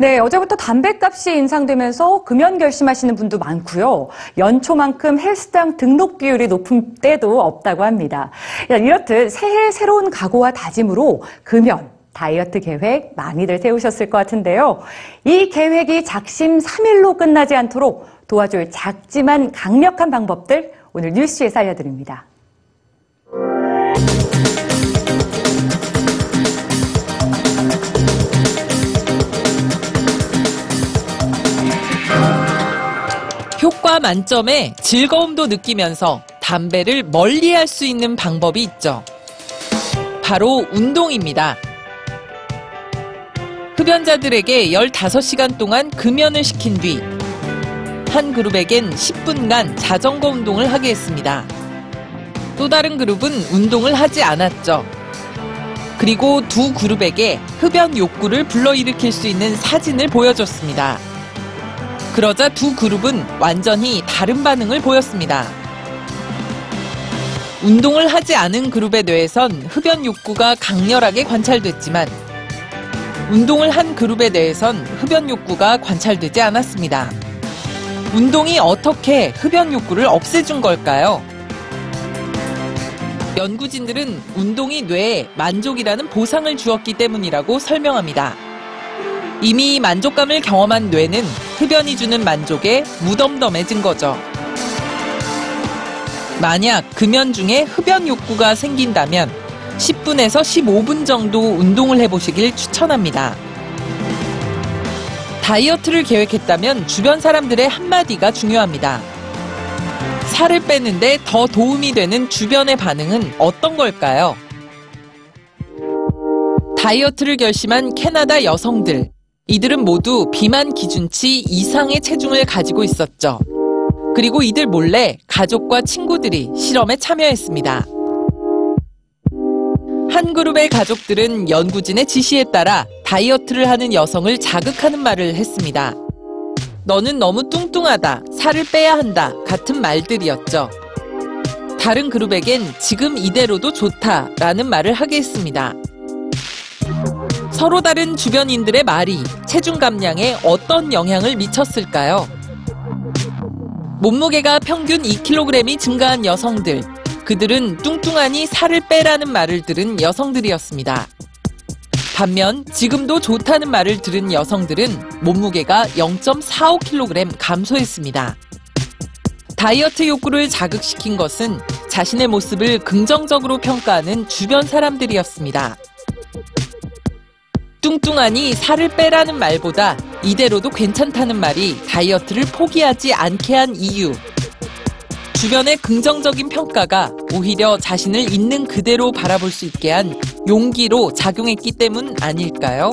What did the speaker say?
네, 어제부터 담배값이 인상되면서 금연 결심하시는 분도 많고요. 연초만큼 헬스장 등록 비율이 높은 때도 없다고 합니다. 이렇듯 새해 새로운 각오와 다짐으로 금연, 다이어트 계획 많이들 세우셨을 것 같은데요. 이 계획이 작심 삼일로 끝나지 않도록 도와줄 작지만 강력한 방법들 오늘 뉴스에 알려드립니다. 효과 만점에 즐거움도 느끼면서 담배를 멀리 할 수 있는 방법이 있죠. 바로 운동입니다. 흡연자들에게 15시간 동안 금연을 시킨 뒤, 한 그룹에겐 10분간 자전거 운동을 하게 했습니다. 또 다른 그룹은 운동을 하지 않았죠. 그리고 두 그룹에게 흡연 욕구를 불러일으킬 수 있는 사진을 보여줬습니다. 그러자 두 그룹은 완전히 다른 반응을 보였습니다. 운동을 하지 않은 그룹의 뇌에선 흡연 욕구가 강렬하게 관찰됐지만 운동을 한 그룹에 대해선 흡연 욕구가 관찰되지 않았습니다. 운동이 어떻게 흡연 욕구를 없애준 걸까요? 연구진들은 운동이 뇌에 만족이라는 보상을 주었기 때문이라고 설명합니다. 이미 만족감을 경험한 뇌는 흡연이 주는 만족에 무덤덤해진 거죠. 만약 금연 중에 흡연 욕구가 생긴다면 10분에서 15분 정도 운동을 해보시길 추천합니다. 다이어트를 계획했다면 주변 사람들의 한마디가 중요합니다. 살을 빼는데 더 도움이 되는 주변의 반응은 어떤 걸까요? 다이어트를 결심한 캐나다 여성들. 이들은 모두 비만 기준치 이상의 체중을 가지고 있었죠. 그리고 이들 몰래 가족과 친구들이 실험에 참여했습니다. 한 그룹의 가족들은 연구진의 지시에 따라 다이어트를 하는 여성을 자극하는 말을 했습니다. 너는 너무 뚱뚱하다, 살을 빼야 한다 같은 말들이었죠. 다른 그룹에겐 지금 이대로도 좋다라는 말을 하게 했습니다. 서로 다른 주변인들의 말이 체중 감량에 어떤 영향을 미쳤을까요? 몸무게가 평균 2kg이 증가한 여성들, 그들은 뚱뚱하니 살을 빼라는 말을 들은 여성들이었습니다. 반면 지금도 좋다는 말을 들은 여성들은 몸무게가 0.45kg 감소했습니다. 다이어트 욕구를 자극시킨 것은 자신의 모습을 긍정적으로 평가하는 주변 사람들이었습니다. 뚱뚱하니 살을 빼라는 말보다 이대로도 괜찮다는 말이 다이어트를 포기하지 않게 한 이유. 주변의 긍정적인 평가가 오히려 자신을 있는 그대로 바라볼 수 있게 한 용기로 작용했기 때문 아닐까요?